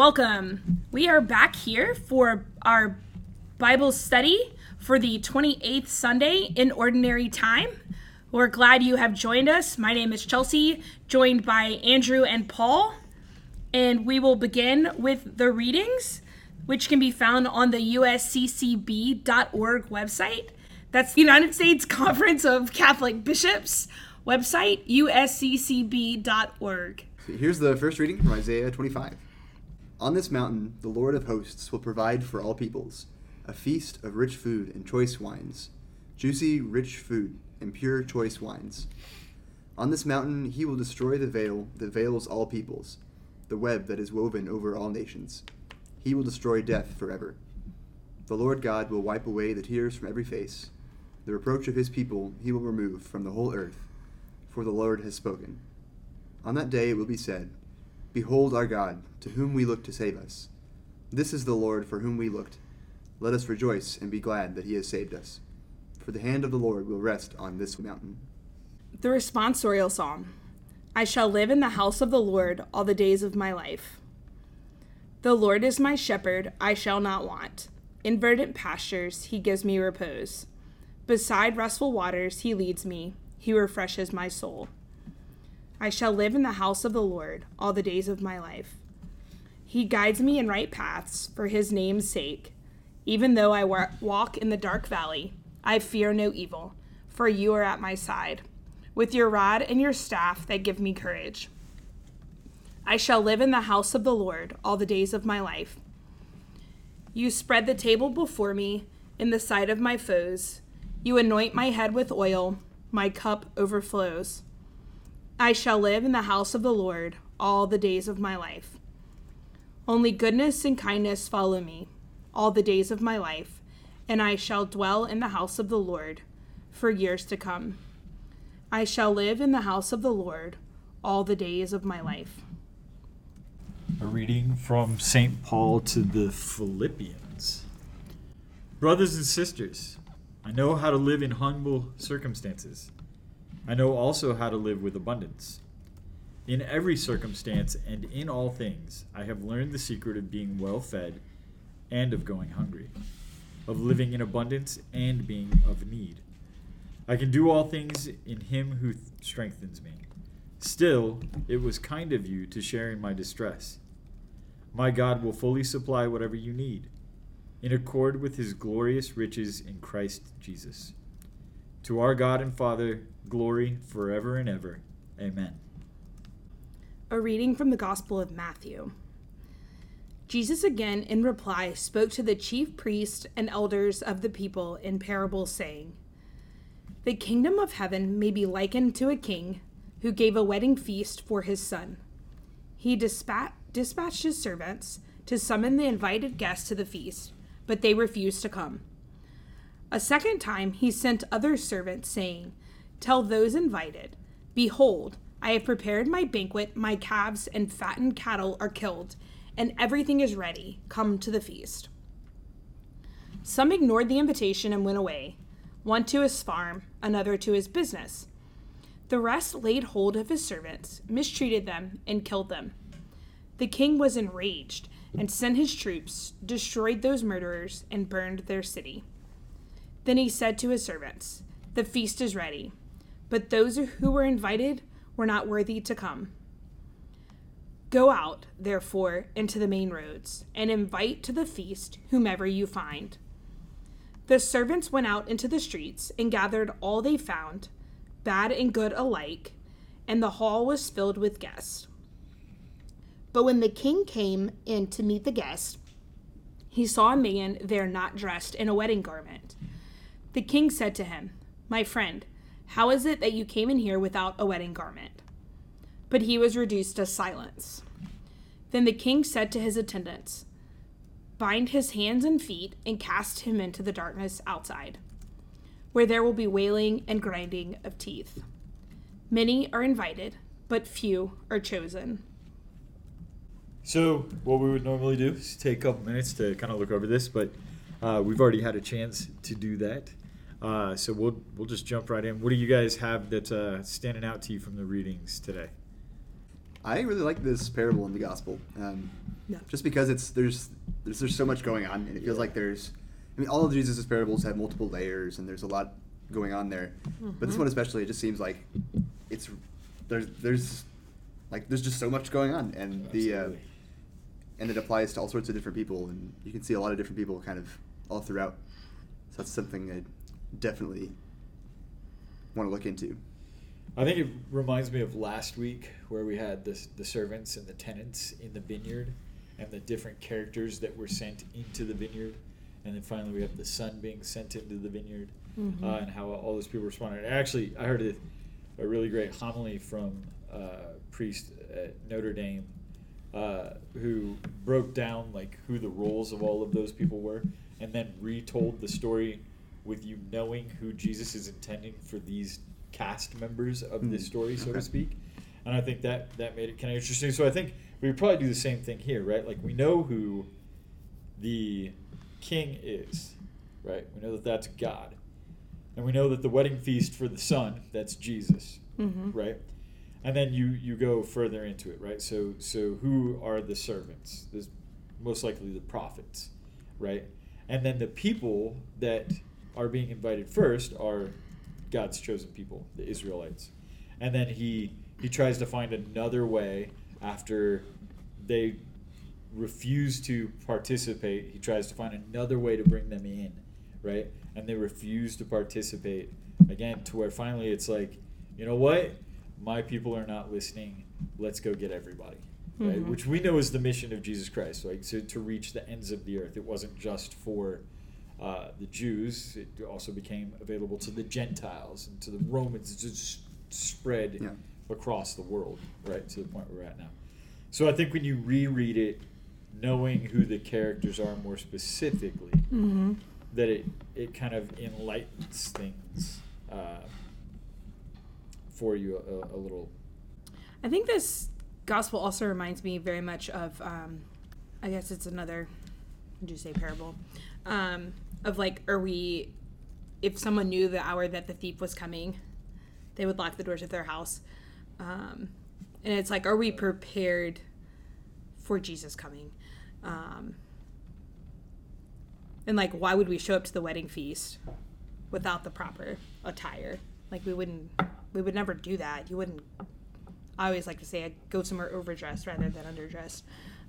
Welcome. We are back here for our Bible study for the 28th Sunday in Ordinary Time. We're glad you have joined us. My name is Chelsea, joined by Andrew and Paul, and we will begin with the readings, which can be found on the usccb.org website. That's the United States Conference of Catholic Bishops website, usccb.org. Here's the first reading from Isaiah 25. On this mountain, the Lord of hosts will provide for all peoples a feast of rich food and choice wines, juicy, rich food and pure, choice wines. On this mountain, he will destroy the veil that veils all peoples, the web that is woven over all nations. He will destroy death forever. The Lord God will wipe away the tears from every face. The reproach of his people he will remove from the whole earth, for the Lord has spoken. On that day it will be said, Behold our God, to whom we look to save us. This is the Lord for whom we looked. Let us rejoice and be glad that he has saved us. For the hand of the Lord will rest on this mountain. The responsorial psalm I shall live in the house of the Lord all the days of my life. The Lord is my shepherd, I shall not want. In verdant pastures he gives me repose. Beside restful waters he leads me, he refreshes my soul. I shall live in the house of the Lord all the days of my life. He guides me in right paths for his name's sake. Even though I walk in the dark valley, I fear no evil, for you are at my side. With your rod and your staff, they give me courage. I shall live in the house of the Lord all the days of my life. You spread the table before me in the sight of my foes. You anoint my head with oil, my cup overflows. I shall live in the house of the Lord all the days of my life. Only goodness and kindness follow me all the days of my life, and I shall dwell in the house of the Lord for years to come. I shall live in the house of the Lord all the days of my life. A reading from St. Paul to the Philippians. Brothers and sisters, I know how to live in humble circumstances. I know also how to live with abundance. In every circumstance and in all things, I have learned the secret of being well fed and of going hungry, of living in abundance and being of need. I can do all things in him who th- strengthens me. Still, it was kind of you to share in my distress. My God will fully supply whatever you need, in accord with his glorious riches in Christ Jesus. To our God and Father, glory forever and ever. Amen. A reading from the Gospel of Matthew. Jesus again, in reply, spoke to the chief priests and elders of the people in parables, saying, The kingdom of heaven may be likened to a king who gave a wedding feast for his son. He dispatched, dispatched his servants to summon the invited guests to the feast, but they refused to come. A second time he sent other servants, saying, Tell those invited, Behold, I have prepared my banquet, my calves and fattened cattle are killed, and everything is ready. Come to the feast. Some ignored the invitation and went away, one to his farm, another to his business. The rest laid hold of his servants, mistreated them, and killed them. The king was enraged and sent his troops, destroyed those murderers, and burned their city. Then he said to his servants, The feast is ready, but those who were invited were not worthy to come. Go out, therefore, into the main roads, and invite to the feast whomever you find. The servants went out into the streets and gathered all they found, bad and good alike, and the hall was filled with guests. But when the king came in to meet the guests, he saw a man there not dressed in a wedding garment. The king said to him, My friend, how is it that you came in here without a wedding garment? But he was reduced to silence. Then the king said to his attendants, Bind his hands and feet and cast him into the darkness outside, where there will be wailing and grinding of teeth. Many are invited, but few are chosen. So, what we would normally do is take a couple minutes to kind of look over this, but uh, we've already had a chance to do that. Uh, so we'll we'll just jump right in. What do you guys have that's uh, standing out to you from the readings today? I really like this parable in the gospel, um, Yeah. just because it's there's, there's there's so much going on, and it feels like there's, I mean, all of Jesus' parables have multiple layers, and there's a lot going on there. But this one especially, it just seems like it's there's there's like there's just so much going on, and the uh, and it applies to all sorts of different people, and you can see a lot of different people kind of all throughout. So that's something I definitely want to look into. I think it reminds me of last week where we had the, the servants and the tenants in the vineyard and the different characters that were sent into the vineyard. And then finally we have the son being sent into the vineyard Mhm. uh, and how all those people responded. Actually, I heard a, a really great homily from a priest at Notre Dame uh, who broke down like who the roles of all of those people were and then retold the story with you knowing who Jesus is intending for these cast members of this Mm, story, so to speak. And I think that that made it kind of interesting. So I think we would probably do the same thing here, right? Like we know who the king is, right? We know that that's God. And we know that the wedding feast for the son, that's Jesus, Mhm. right? And then you you go further into it, right? So so who are the servants? There's most likely the prophets, right? And then the people that are being invited first are God's chosen people, the Israelites. And then he he tries to find another way after they refuse to participate. He tries to find another way to bring them in, right? And they refuse to participate again to where finally it's like, you know what? My people are not listening. Let's go get everybody. Right? Mhm. Which we know is the mission of Jesus Christ, like to, to reach the ends of the earth. It wasn't just for uh, the Jews; it also became available to the Gentiles and to the Romans. It just spread Yeah. across the world, right to the point we're at now. So I think when you reread it, knowing who the characters are more specifically, Mhm. that it it kind of enlightens things uh, for you a, a little. I think this gospel also reminds me very much of, um, I guess it's another, would you say parable, um, of like, are we, if someone knew the hour that the thief was coming, they would lock the doors of their house. Um, and it's like, are we prepared for Jesus coming? Um, and like, why would we show up to the wedding feast without the proper attire? Like, we wouldn't, we would never do that. You wouldn't I always like to say I go somewhere overdressed rather than underdressed.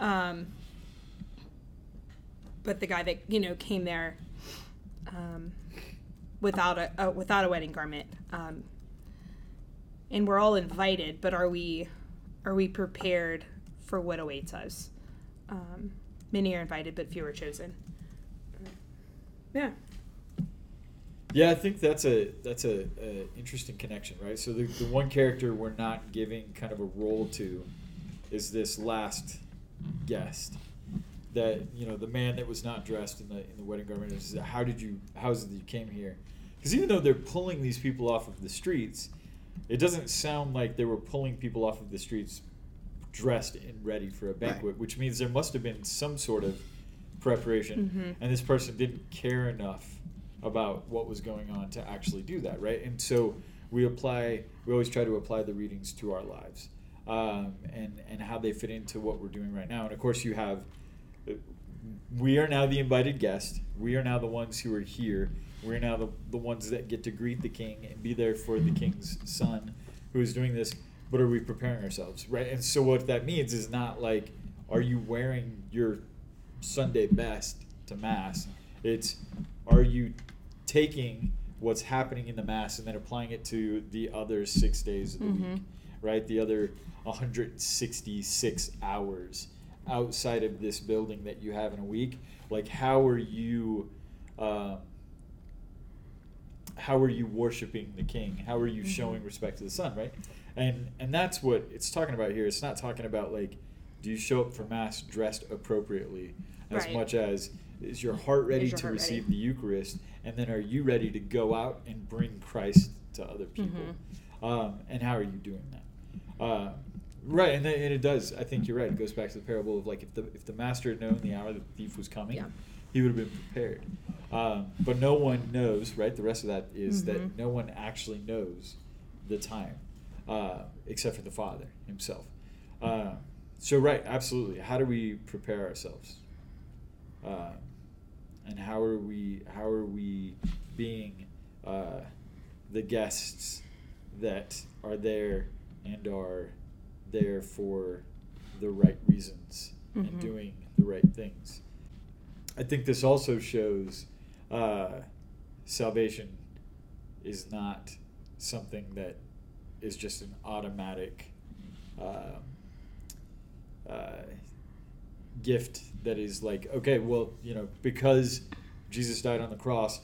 Um, but the guy that you know came there um, without a, a without a wedding garment, um, and we're all invited, but are we are we prepared for what awaits us? Um, many are invited, but few are chosen. Yeah. Yeah, I think that's a that's a, a interesting connection, right? So the, the one character we're not giving kind of a role to is this last guest. That you know, the man that was not dressed in the in the wedding garment. Is how did you? How is it that you came here? Because even though they're pulling these people off of the streets, it doesn't sound like they were pulling people off of the streets dressed and ready for a banquet, which means there must have been some sort of preparation, Mhm. and this person didn't care enough about what was going on to actually do that, right? And so we apply, we always try to apply the readings to our lives um, and, and how they fit into what we're doing right now. And of course, you have, we are now the invited guest. We are now the ones who are here. We're now the, the ones that get to greet the king and be there for the king's son who is doing this. But are we preparing ourselves, right? And so what that means is not like, are you wearing your Sunday best to mass? It's, are you taking what's happening in the mass and then applying it to the other six days of the Mhm. week, right? The other 166 hours outside of this building that you have in a week. Like, how are you? Um, how are you worshiping the king? How are you Mhm. showing respect to the son, right? And and that's what it's talking about here. It's not talking about like, do you show up for mass dressed appropriately as Right. much as is your heart ready your to heart ready? receive the Eucharist, and then are you ready to go out and bring Christ to other people? Mm-hmm. Um, and how are you doing that? Uh, right, and, and it does. I think you're right. It goes back to the parable of like if the if the master had known the hour the thief was coming, Yeah. he would have been prepared. Um, but no one knows, right? The rest of that is Mhm. that no one actually knows the time, uh, except for the Father himself. Uh, so right, absolutely. How do we prepare ourselves? Uh, and how are we how are we being uh, the guests that are there and are there for the right reasons and Mhm. doing the right things. I think this also shows uh, salvation is not something that is just an automatic um, uh, gift that is like, okay, well, you know, because Jesus died on the cross,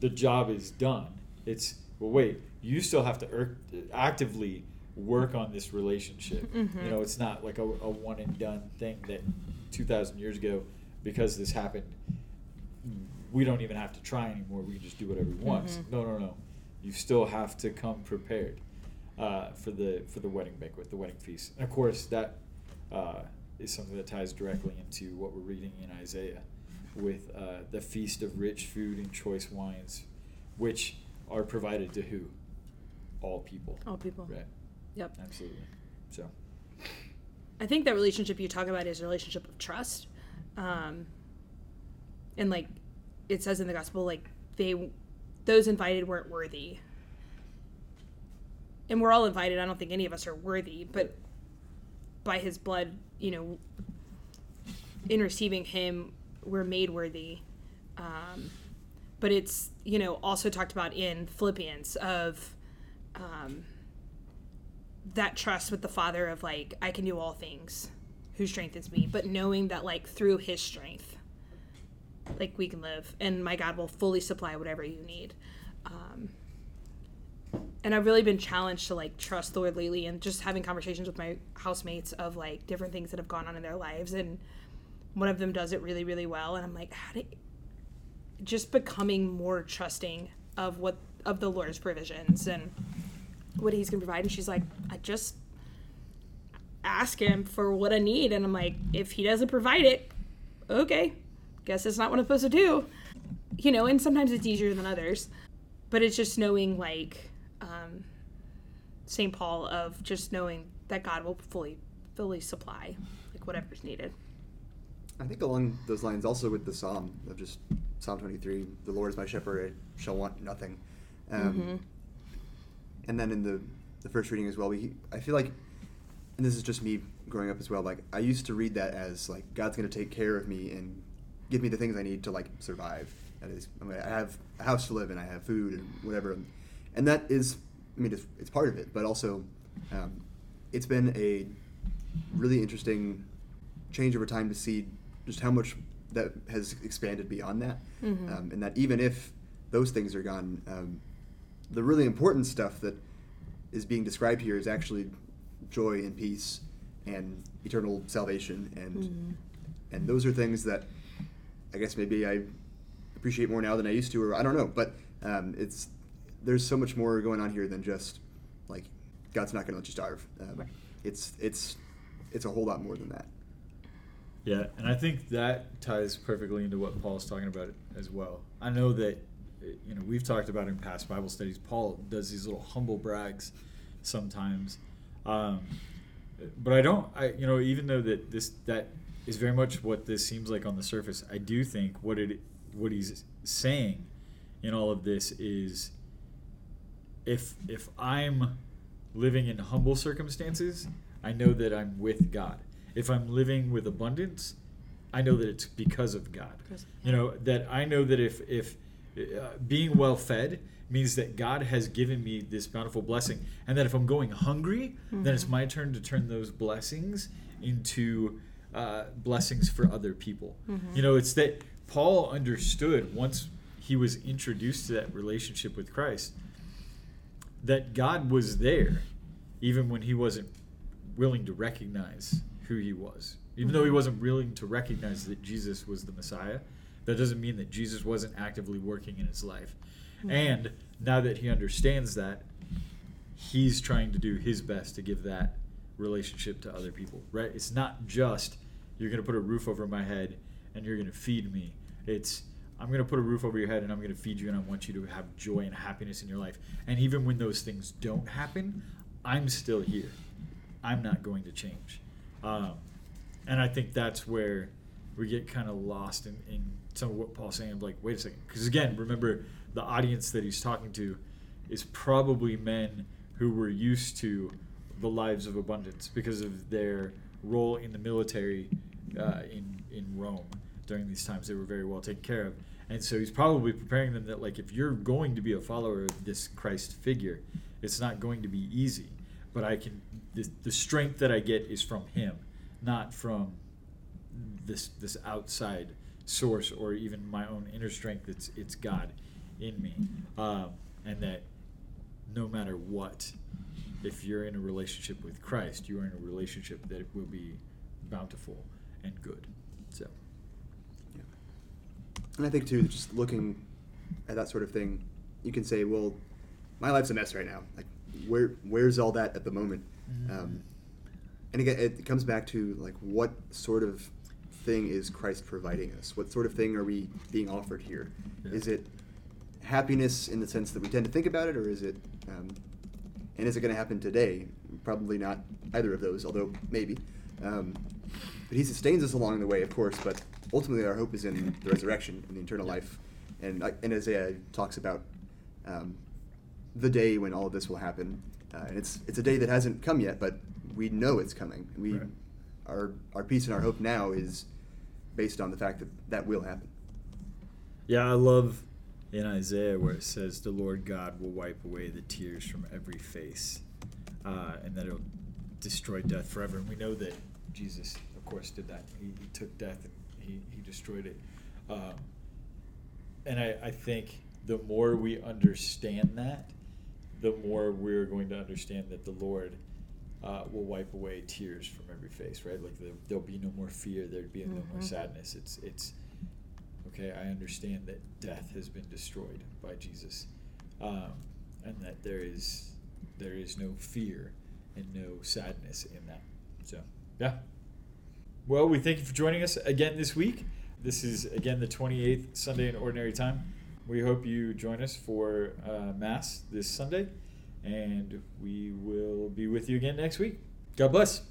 the job is done. It's, well, wait, you still have to er- actively work on this relationship. Mhm. You know, it's not like a, a one and done thing that 2,000 years ago, because this happened, we don't even have to try anymore. We can just do whatever we want. Mhm. No, no, no. You still have to come prepared uh, for the for the wedding banquet, the wedding feast. And of course, that uh, is something that ties directly into what we're reading in Isaiah, with uh, the feast of rich food and choice wines, which are provided to who? All people. All people. Right. Yep. Absolutely. So. I think that relationship you talk about is a relationship of trust. Um, and like it says in the gospel, like they, those invited weren't worthy. And we're all invited. I don't think any of us are worthy, but by his blood, you know, in receiving him, we're made worthy. Um, but it's, you know, also talked about in Philippians of, um, that trust with the father of like i can do all things who strengthens me but knowing that like through his strength like we can live and my god will fully supply whatever you need. Um, and i've really been challenged to like trust the lord lately and just having conversations with my housemates of like different things that have gone on in their lives and one of them does it really really well and i'm like how do just becoming more trusting of what of the lord's provisions and what he's gonna provide and she's like i just ask him for what i need and i'm like if he doesn't provide it okay guess it's not what i'm supposed to do you know and sometimes it's easier than others but it's just knowing like um, st paul of just knowing that god will fully fully supply like whatever's needed I think along those lines, also with the psalm of just Psalm 23, the Lord is my shepherd, I shall want nothing. Um, Mhm. And then in the, the first reading as well, we I feel like, and this is just me growing up as well, like I used to read that as like God's going to take care of me and give me the things I need to like survive. That is, I, mean, I have a house to live in, I have food and whatever, and that is, I mean, it's, it's part of it, but also, um, it's been a really interesting change over time to see just how much that has expanded beyond that, Mhm. um, and that even if those things are gone, um, the really important stuff that is being described here is actually joy and peace and eternal salvation, and Mhm. and those are things that I guess maybe I appreciate more now than I used to, or I don't know, but um, it's there's so much more going on here than just like God's not going to let you starve. Um, Right. It's it's it's a whole lot more than that. Yeah, and I think that ties perfectly into what Paul's talking about as well. I know that you know we've talked about in past Bible studies. Paul does these little humble brags sometimes, um, but I don't. I you know even though that this that is very much what this seems like on the surface, I do think what it what he's saying in all of this is if if I'm living in humble circumstances, I know that I'm with God. If I'm living with abundance, I know that it's because of God. You know that I know that if if uh, being well fed means that God has given me this bountiful blessing, and that if I'm going hungry, then it's Mhm. my turn to turn those blessings into uh, blessings for other people. Mhm. You know, it's that Paul understood once he was introduced to that relationship with Christ that God was there, even when he wasn't willing to recognize who he was. Even though he wasn't willing to recognize that Jesus was the Messiah, that doesn't mean that Jesus wasn't actively working in his life. And now that he understands that, he's trying to do his best to give that relationship to other people, right? It's not just you're going to put a roof over my head and you're going to feed me. It's I'm going to put a roof over your head and I'm going to feed you and I want you to have joy and happiness in your life. And even when those things don't happen, I'm still here. I'm not going to change. Um, and I think that's where we get kind of lost in, in some of what Paul's saying of like, wait a second. Because again, remember, the audience that he's talking to is probably men who were used to the lives of abundance because of their role in the military uh, in, in Rome during these times. They were very well taken care of. And so he's probably preparing them that, like, if you're going to be a follower of this Christ figure, it's not going to be easy. But I can, the, the strength that I get is from him, not from this this outside source or even my own inner strength. It's it's God in me, um, and that no matter what, if you're in a relationship with Christ, you are in a relationship that will be bountiful and good. So. And I think too, just looking at that sort of thing, you can say, well, my life's a mess right now. Like, where where's all that at the moment? Mhm. Um, and again, it comes back to like what sort of thing is Christ providing us? What sort of thing are we being offered here? Yeah. Is it happiness in the sense that we tend to think about it, or is it, um, and is it going to happen today? Probably not either of those, although maybe. Um, but He sustains us along the way, of course. But ultimately, our hope is in the resurrection and the eternal Yeah. life. And, and Isaiah talks about um, the day when all of this will happen. Uh, and it's it's a day that hasn't come yet, but we know it's coming. We Right. Our our peace and our hope now is based on the fact that that will happen. Yeah, I love in Isaiah where it says, "The Lord God will wipe away the tears from every face, uh, and that it'll destroy death forever." And we know that Jesus, of course, did that. He, he took death and he, he destroyed it. Um, and I, I think the more we understand that, the more we're going to understand that the Lord uh, will wipe away tears from every face, right? Like there, there'll be no more fear, there'd be no more Mhm. sadness. It's it's okay. I understand that death has been destroyed by Jesus, um, and that there is there is no fear and no sadness in that. So yeah. Well, we thank you for joining us again this week. This is again the 28th Sunday in Ordinary Time. We hope you join us for uh, Mass this Sunday, and we will be with you again next week. God bless.